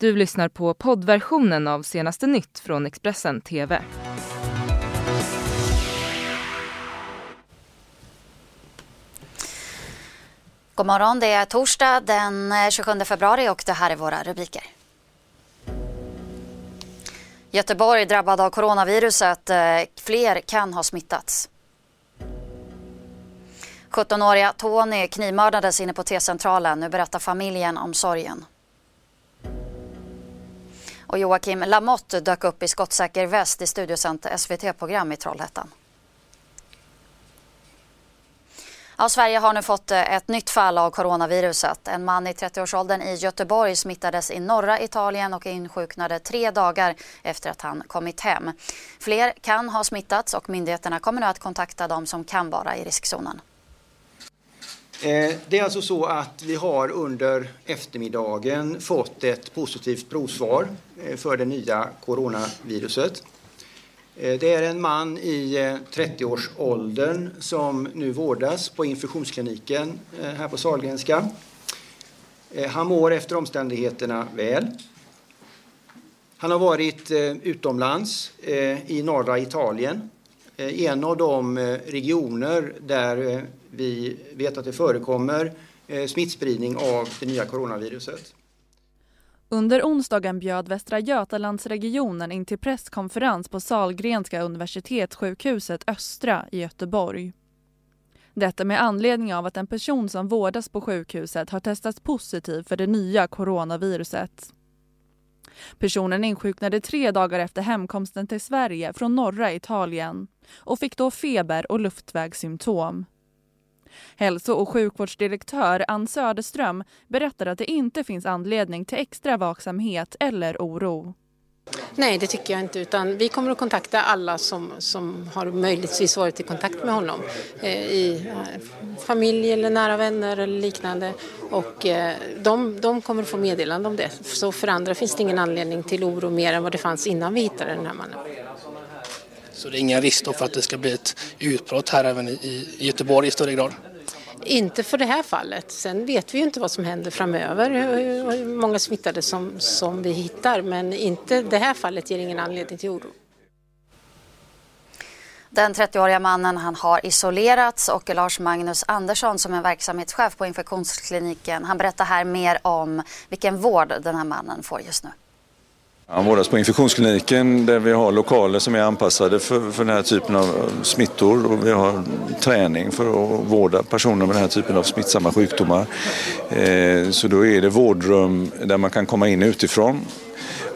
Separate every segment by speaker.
Speaker 1: Du lyssnar på poddversionen av senaste nytt från Expressen TV.
Speaker 2: God morgon, det är torsdag den eh, 27 februari och det här är våra rubriker. Göteborg drabbad av coronaviruset. Eh, fler kan ha smittats. 17-åriga Tony knivmördades inne på T-centralen. Nu berättar familjen om sorgen. Och Joakim Lamotte dök upp i skottsäker väst i studiosänt SVT-program i Trollhättan. Ja, Sverige har nu fått eh, ett nytt fall av coronaviruset. En man i 30-årsåldern i Göteborg smittades i norra Italien och insjuknade tre dagar efter att han kommit hem. Fler kan ha smittats och myndigheterna kommer nu att kontakta de som kan vara i riskzonen.
Speaker 3: Eh, det är alltså så att vi har under eftermiddagen fått ett positivt provsvar eh, för det nya coronaviruset. Eh, det är en man i 30-årsåldern som nu vårdas på infektionskliniken här på Sahlgrenska. Han mår efter omständigheterna väl. Han har varit utomlands i norra Italien, Eh, en av de eh, regioner där eh, vi vet att det förekommer smittspridning av det nya coronaviruset.
Speaker 4: Under onsdagen bjöd Västra Götalandsregionen in till presskonferens på Salgrenska universitetssjukhuset Östra i Göteborg. Detta med anledning av att en person som vårdas på sjukhuset har testats positiv för det nya coronaviruset. Personen insjuknade tre dagar efter hemkomsten till Sverige från norra Italien och fick då feber och luftvägssymptom. Hälso och sjukvårdsdirektör Ann Söderström berättar att det inte finns anledning till extra vaksamhet eller oro.
Speaker 5: Nej, det tycker jag inte. Utan vi kommer att kontakta alla som, som har möjligtvis varit i kontakt med honom. Eh, I eh, familj eller nära vänner eller liknande. Och eh, de, de kommer att få meddelande om det. Så för andra finns det ingen anledning till oro mer än vad det fanns innan vi hittade den här mannen.
Speaker 6: Så det är ingen risk för att det ska bli ett utbrott här även i, i Göteborg i större grad?
Speaker 5: Inte för det här fallet. Sen vet vi ju inte vad som händer framöver, hur många smittade som, som vi hittar. Men inte det här fallet ger ingen anledning till oro.
Speaker 2: Den 30-åriga mannen han har isolerats och Lars Magnus Andersson som är verksamhetschef på infektionskliniken han berättar här mer om vilken vård den här mannen får just nu.
Speaker 7: Han vårdas på infektionskliniken där vi har lokaler som är anpassade för, för den här typen av smittor och vi har träning för att vårda personer med den här typen av smittsamma sjukdomar. Eh, så då är det vårdrum där man kan komma in utifrån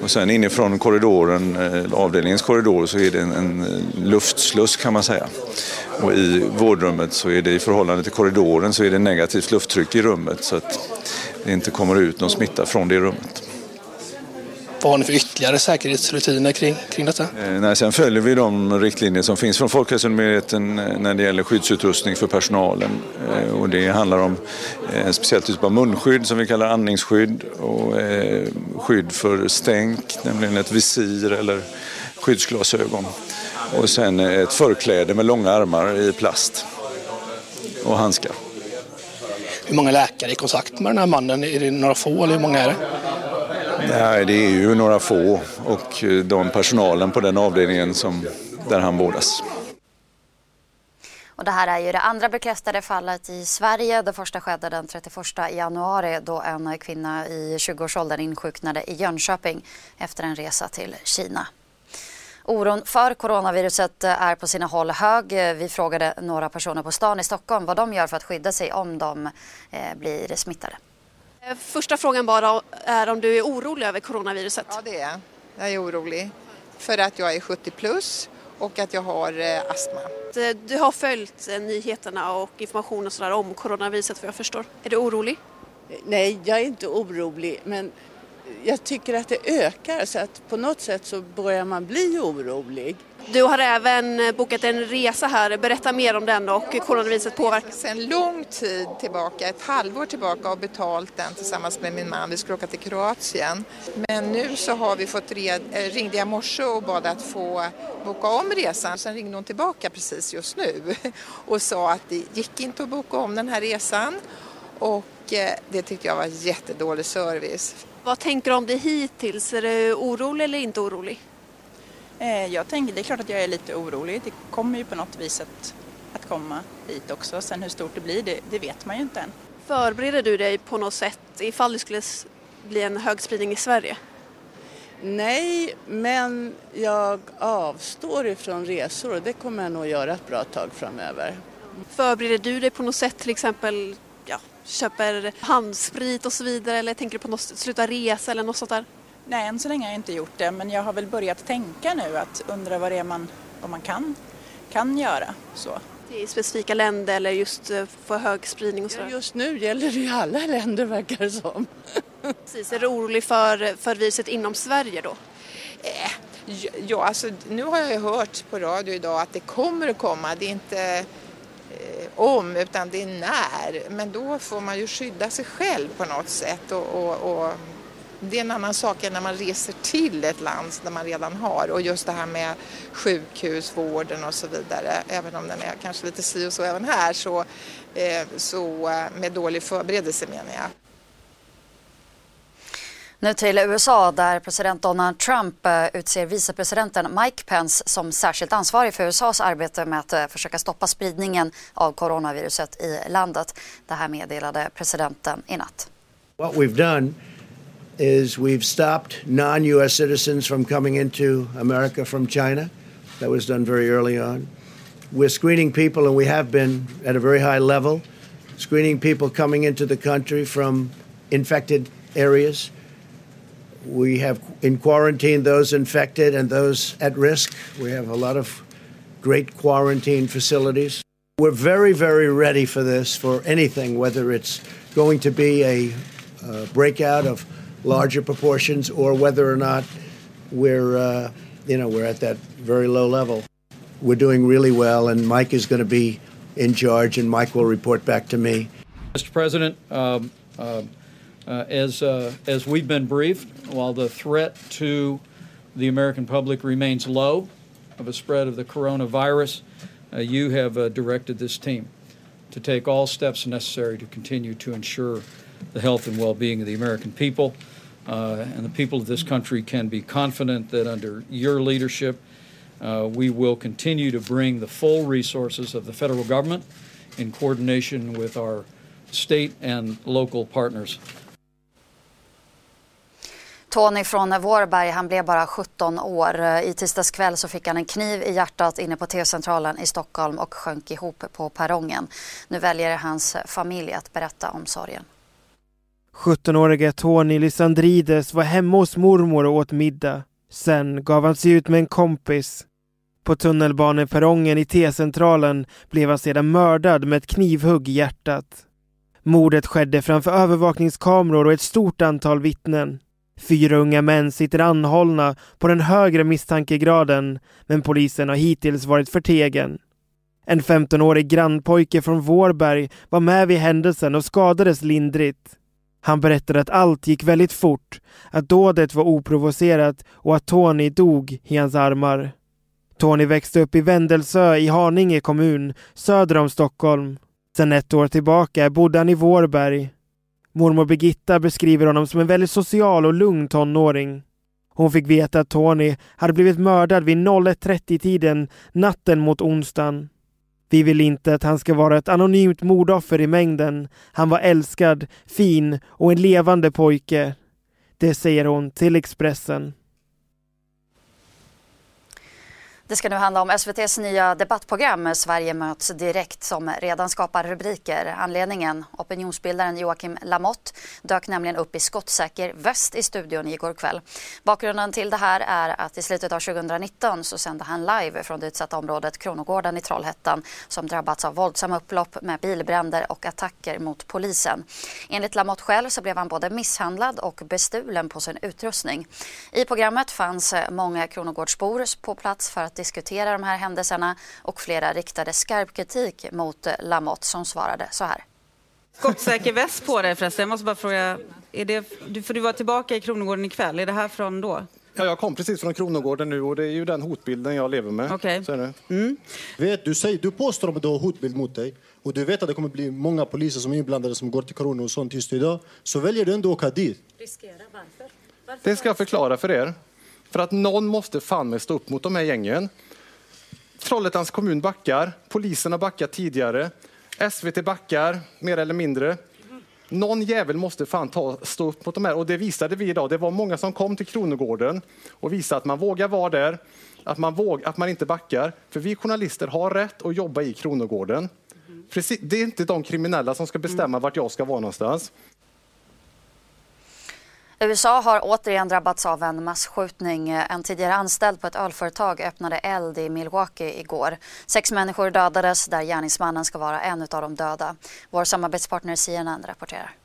Speaker 7: och sen inifrån korridoren, eh, avdelningens korridor, så är det en, en luftsluss kan man säga. Och i vårdrummet så är det i förhållande till korridoren så är det negativt lufttryck i rummet så att det inte kommer ut någon smitta från det rummet.
Speaker 6: Vad har ni för ytterligare säkerhetsrutiner kring, kring detta?
Speaker 7: Eh, nej, sen följer vi de riktlinjer som finns från Folkhälsomyndigheten eh, när det gäller skyddsutrustning för personalen. Eh, och det handlar om en speciell typ av munskydd som vi kallar andningsskydd och skydd för stänk, nämligen ett visir eller skyddsglasögon. Och sen ett förkläde med långa armar i plast och handskar.
Speaker 6: Hur många läkare är i kontakt med den här mannen? Är det några få eller hur många är det?
Speaker 7: Nej, det är ju några få och eh, de personalen på den avdelningen som, där han vårdas.
Speaker 2: Och det här är ju det andra bekräftade fallet i Sverige. Det första skedde den 31 januari då en kvinna i 20-årsåldern insjuknade i Jönköping efter en resa till Kina. Oron för coronaviruset eh, är på sina håll hög. Vi frågade några personer på stan i Stockholm vad de gör för att skydda sig om de eh, blir smittade.
Speaker 8: Eh, första frågan bara är om du är orolig över coronaviruset?
Speaker 9: Ja, det är jag. Jag är orolig för att jag är 70 plus och att jag har eh, astma.
Speaker 8: Eh, du har följt nyheterna och informationen sådär om coronaviruset vad jag förstår. Är du orolig?
Speaker 10: Nej, jag är inte orolig men jag tycker att det ökar så att på något sätt så börjar man bli orolig.
Speaker 8: Du har även bokat en resa här. Berätta mer om den och coronaviruset påverkar.
Speaker 9: Sen lång tid tillbaka, ett halvår tillbaka, har betalt den tillsammans med min man. Vi skulle åka till Kroatien. Men nu så har vi fått red, äh, ringde jag morse och bad att få boka om resan. Sen ringde hon tillbaka precis just nu och sa att det gick inte att boka om den här resan. Och eh, det tyckte jag var jättedålig service.
Speaker 8: Vad tänker du om det hittills? Är du orolig eller inte orolig?
Speaker 11: Eh, jag tänker, det är klart att jag är lite orolig. Det kommer ju på något vis att, att komma hit också. Sen hur stort det blir, det, det vet man ju inte än.
Speaker 8: Förbereder du dig på något sätt ifall det skulle bli en hög spridning i Sverige?
Speaker 10: Nej, men jag avstår ifrån resor och det kommer jag nog göra ett bra tag framöver.
Speaker 8: Förbereder du dig på något sätt till exempel ja, köper handsprit och så vidare eller tänker du på att sluta resa eller något sånt där?
Speaker 11: Nej, än så länge har jag inte gjort det men jag har väl börjat tänka nu att undra vad det är man, vad man kan, kan göra. Så.
Speaker 8: I specifika länder eller just eh, få hög spridning och så?
Speaker 10: Ja, just nu gäller det ju alla länder verkar det som.
Speaker 8: Precis, är du orolig för, för viruset inom Sverige då?
Speaker 9: Eh, ja, alltså nu har jag hört på radio idag att det kommer att komma. Det är inte om utan det är när. Men då får man ju skydda sig själv på något sätt och, och, och det är en annan sak än när man reser till ett land där man redan har och just det här med sjukhusvården och så vidare. Även om den är kanske lite si och så även här så, eh, så eh, med dålig förberedelse menar jag.
Speaker 2: Nu till USA där president Donald Trump eh, utser vicepresidenten Mike Pence som särskilt ansvarig för USAs arbete med att eh, försöka stoppa spridningen av coronaviruset i landet. Det här meddelade presidenten i natt.
Speaker 12: What we've done is we've stopped non-U.S. citizens from coming into America from China. That was done very early on. We're screening people, and we have been at a very high level, screening people coming into the country from infected areas. We have in quarantine those infected and those at risk. We have a lot of great quarantine facilities. We're very, very ready for this, for anything, whether it's going to be a breakout of larger proportions or whether or not we're, uh, you know, we're at that very low level. We're doing really well, and Mike is going to be in charge, and Mike will report back to me.
Speaker 13: Mr. President, um, uh, uh, as, uh, as we've been briefed, while the threat to the American public remains low of a spread of the coronavirus, uh, you have uh, directed this team to take all steps necessary to continue to ensure the health and well being of the American people. Uh, and the people of this country can be confident that under your leadership, uh, we will continue to bring the full resources of the federal government in coordination with our state and local partners.
Speaker 2: Tony från Vårberg, han blev bara 17 år. Eh, I tisdags kväll så fick han en kniv i hjärtat inne på T-centralen i Stockholm och sjönk ihop på perrongen. Nu väljer hans familj att berätta om sorgen.
Speaker 14: 17-årige Tony Lysandrides var hemma hos mormor och åt middag. Sen gav han sig ut med en kompis. På tunnelbaneperrongen i T-centralen blev han sedan mördad med ett knivhugg i hjärtat. Mordet skedde framför övervakningskameror och ett stort antal vittnen. Fyra unga män sitter anhållna på den högre misstankegraden, men polisen har hittills varit förtegen. En 15-årig grannpojke från Vårberg var med vid händelsen och skadades lindrigt. Han berättade att allt gick väldigt fort, att dådet var oprovocerat och att Tony dog i hans armar. Tony växte upp i Vändelsö i Haninge kommun, söder om Stockholm. Sedan ett år tillbaka bodde han i Vårberg. Mormor Birgitta beskriver honom som en väldigt social och lugn tonåring. Hon fick veta att Tony hade blivit mördad vid 01.30-tiden natten mot onsdagen. Vi vill inte att han ska vara ett anonymt mordoffer i mängden. Han var älskad, fin och en levande pojke. Det säger hon till Expressen.
Speaker 2: Det ska nu handla om SVTs nya debattprogram Sverige möts direkt som redan skapar rubriker. Anledningen? Opinionsbildaren Joakim Lamotte dök nämligen upp i skottsäker väst i studion igår kväll. Bakgrunden till det här är att i slutet av 2019 så sände han live från det utsatta området Kronogården i Trollhättan som drabbats av våldsamma upplopp med bilbränder och attacker mot polisen. Enligt Lamotte själv så blev han både misshandlad och bestulen på sin utrustning. I programmet fanns många Kronogårdsbor på plats för att diskutera de här händelserna och flera riktade skarp kritik mot Lamotte som svarade så här.
Speaker 15: Skottsäker väst på dig förresten. Jag måste bara fråga, är det, för du var tillbaka i Kronogården ikväll, är det här från då? Ja, jag kom precis från Kronogården nu och det är ju den hotbilden jag lever med.
Speaker 16: Okej.
Speaker 15: Så är det.
Speaker 16: Mm.
Speaker 17: Vet, du, säger, du påstår att du har hotbild mot dig och du vet att det kommer bli många poliser som är inblandade som går till corona och sånt just idag. Så väljer du ändå att åka dit.
Speaker 16: Riskera, varför?
Speaker 15: Det ska jag förklara för er. För att någon måste fan med stå upp mot de här gängen. Trollhättans kommun backar, polisen har backat tidigare, SVT backar mer eller mindre. Någon jävel måste fan ta, stå upp mot de här och det visade vi idag. Det var många som kom till Kronogården och visade att man vågar vara där, att man, våg, att man inte backar. För vi journalister har rätt att jobba i Kronogården. Precis, det är inte de kriminella som ska bestämma vart jag ska vara någonstans.
Speaker 2: USA har återigen drabbats av en massskjutning. En tidigare anställd på ett ölföretag öppnade eld i Milwaukee igår. Sex människor dödades där gärningsmannen ska vara en av de döda. Vår samarbetspartner CNN rapporterar.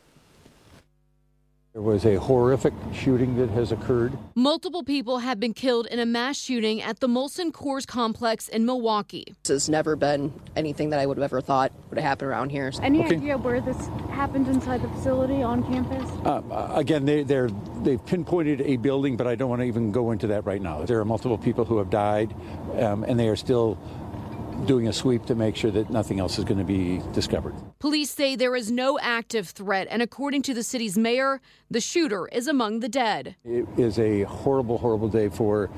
Speaker 18: There was a horrific shooting that has occurred.
Speaker 19: Multiple people have been killed in a mass shooting at the Molson Coors complex in Milwaukee.
Speaker 20: This has never been anything that I would have ever thought would have happened around here.
Speaker 21: Any
Speaker 18: Okay.
Speaker 21: idea where this happened inside the facility on campus?
Speaker 18: Uh, again, they, they're, they've pinpointed a building, but I don't want to even go into that right now. There are multiple people who have died, um, and they are still doing a sweep to make sure that nothing else is going to be discovered.
Speaker 19: Police say there is no active threat, and according to the city's mayor, the shooter is among the dead.
Speaker 18: It is a horrible, horrible day for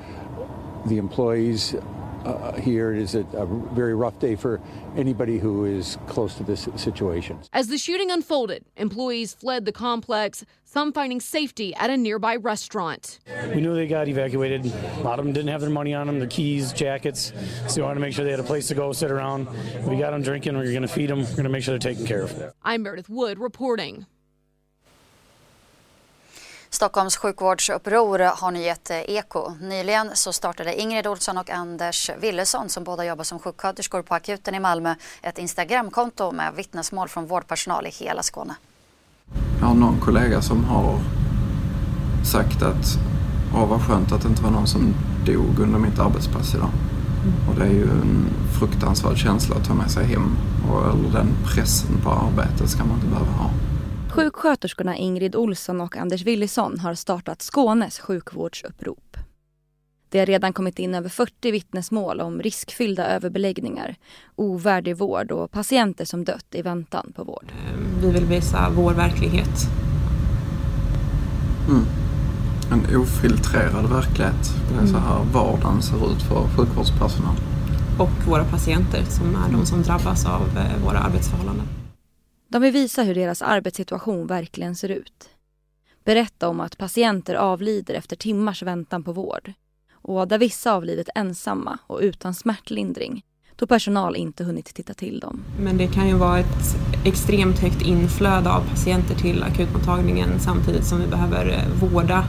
Speaker 18: the employees uh, here. It is a, a very rough day for anybody who is close to this situation.
Speaker 19: As the shooting unfolded, employees fled the complex, some finding safety at a nearby restaurant.
Speaker 22: We knew they got evacuated. A lot of them didn't have their money on them, their keys, jackets. So we wanted to make sure they had a place to go, sit around. We got them drinking. We're going to feed them. We're going to make sure they're taken care of.
Speaker 19: I'm Meredith Wood reporting.
Speaker 2: Stockholms sjukvårdsuppror har nu gett eh, eko. Nyligen så startade Ingrid Olsson och Anders Willesson som båda jobbar som sjuksköterskor på akuten i Malmö ett Instagramkonto med vittnesmål från vårdpersonal i hela Skåne.
Speaker 23: Jag har någon kollega som har sagt att Åh, vad skönt att det inte var någon som dog under mitt arbetspass idag. Och det är ju en fruktansvärd känsla att ta med sig hem. Och eller den pressen på arbetet ska man inte behöva ha.
Speaker 1: Sjuksköterskorna Ingrid Olsson och Anders Willison har startat Skånes sjukvårdsupprop. Det har redan kommit in över 40 vittnesmål om riskfyllda överbeläggningar, ovärdig vård och patienter som dött i väntan på vård.
Speaker 24: Vi vill visa vår verklighet.
Speaker 23: Mm. En ofiltrerad verklighet. Det är så här vardagen ser ut för sjukvårdspersonal.
Speaker 24: Och våra patienter som är de som drabbas av eh, våra arbetsförhållanden.
Speaker 1: De vill visa hur deras arbetssituation verkligen ser ut. Berätta om att patienter avlider efter timmars väntan på vård och där vissa avlidit ensamma och utan smärtlindring då personal inte hunnit titta till dem.
Speaker 24: Men det kan ju vara ett extremt högt inflöde av patienter till akutmottagningen samtidigt som vi behöver eh, vårda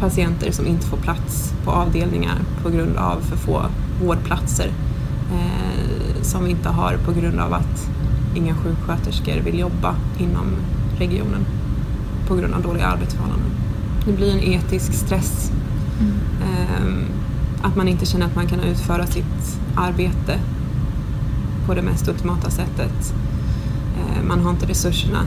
Speaker 24: patienter som inte får plats på avdelningar på grund av för få vårdplatser. Eh, som vi inte har på grund av att inga sjuksköterskor vill jobba inom regionen på grund av dåliga arbetsförhållanden. Det blir en etisk stress. Eh, att man inte känner att man kan utföra sitt arbete på det mest ultimata sättet. Eh, man har inte resurserna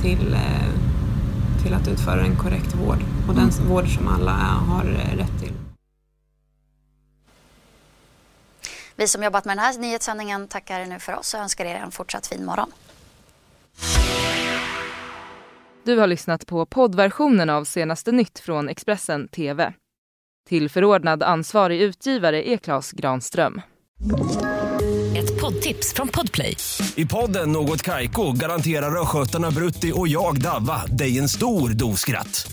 Speaker 24: till, eh, till att utföra en korrekt vård och den vård som alla har eh, rätt till.
Speaker 2: Vi som jobbat med den här nyhetssändningen tackar nu för oss och önskar er en fortsatt fin morgon.
Speaker 1: Du har lyssnat på poddversionen av senaste nytt från Expressen TV. Tillförordnad ansvarig utgivare är Klas Granström.
Speaker 25: Ett poddtips från Podplay. I podden Något Kaiko garanterar östgötarna Brutti och jag, Davva, dig en stor dos skratt.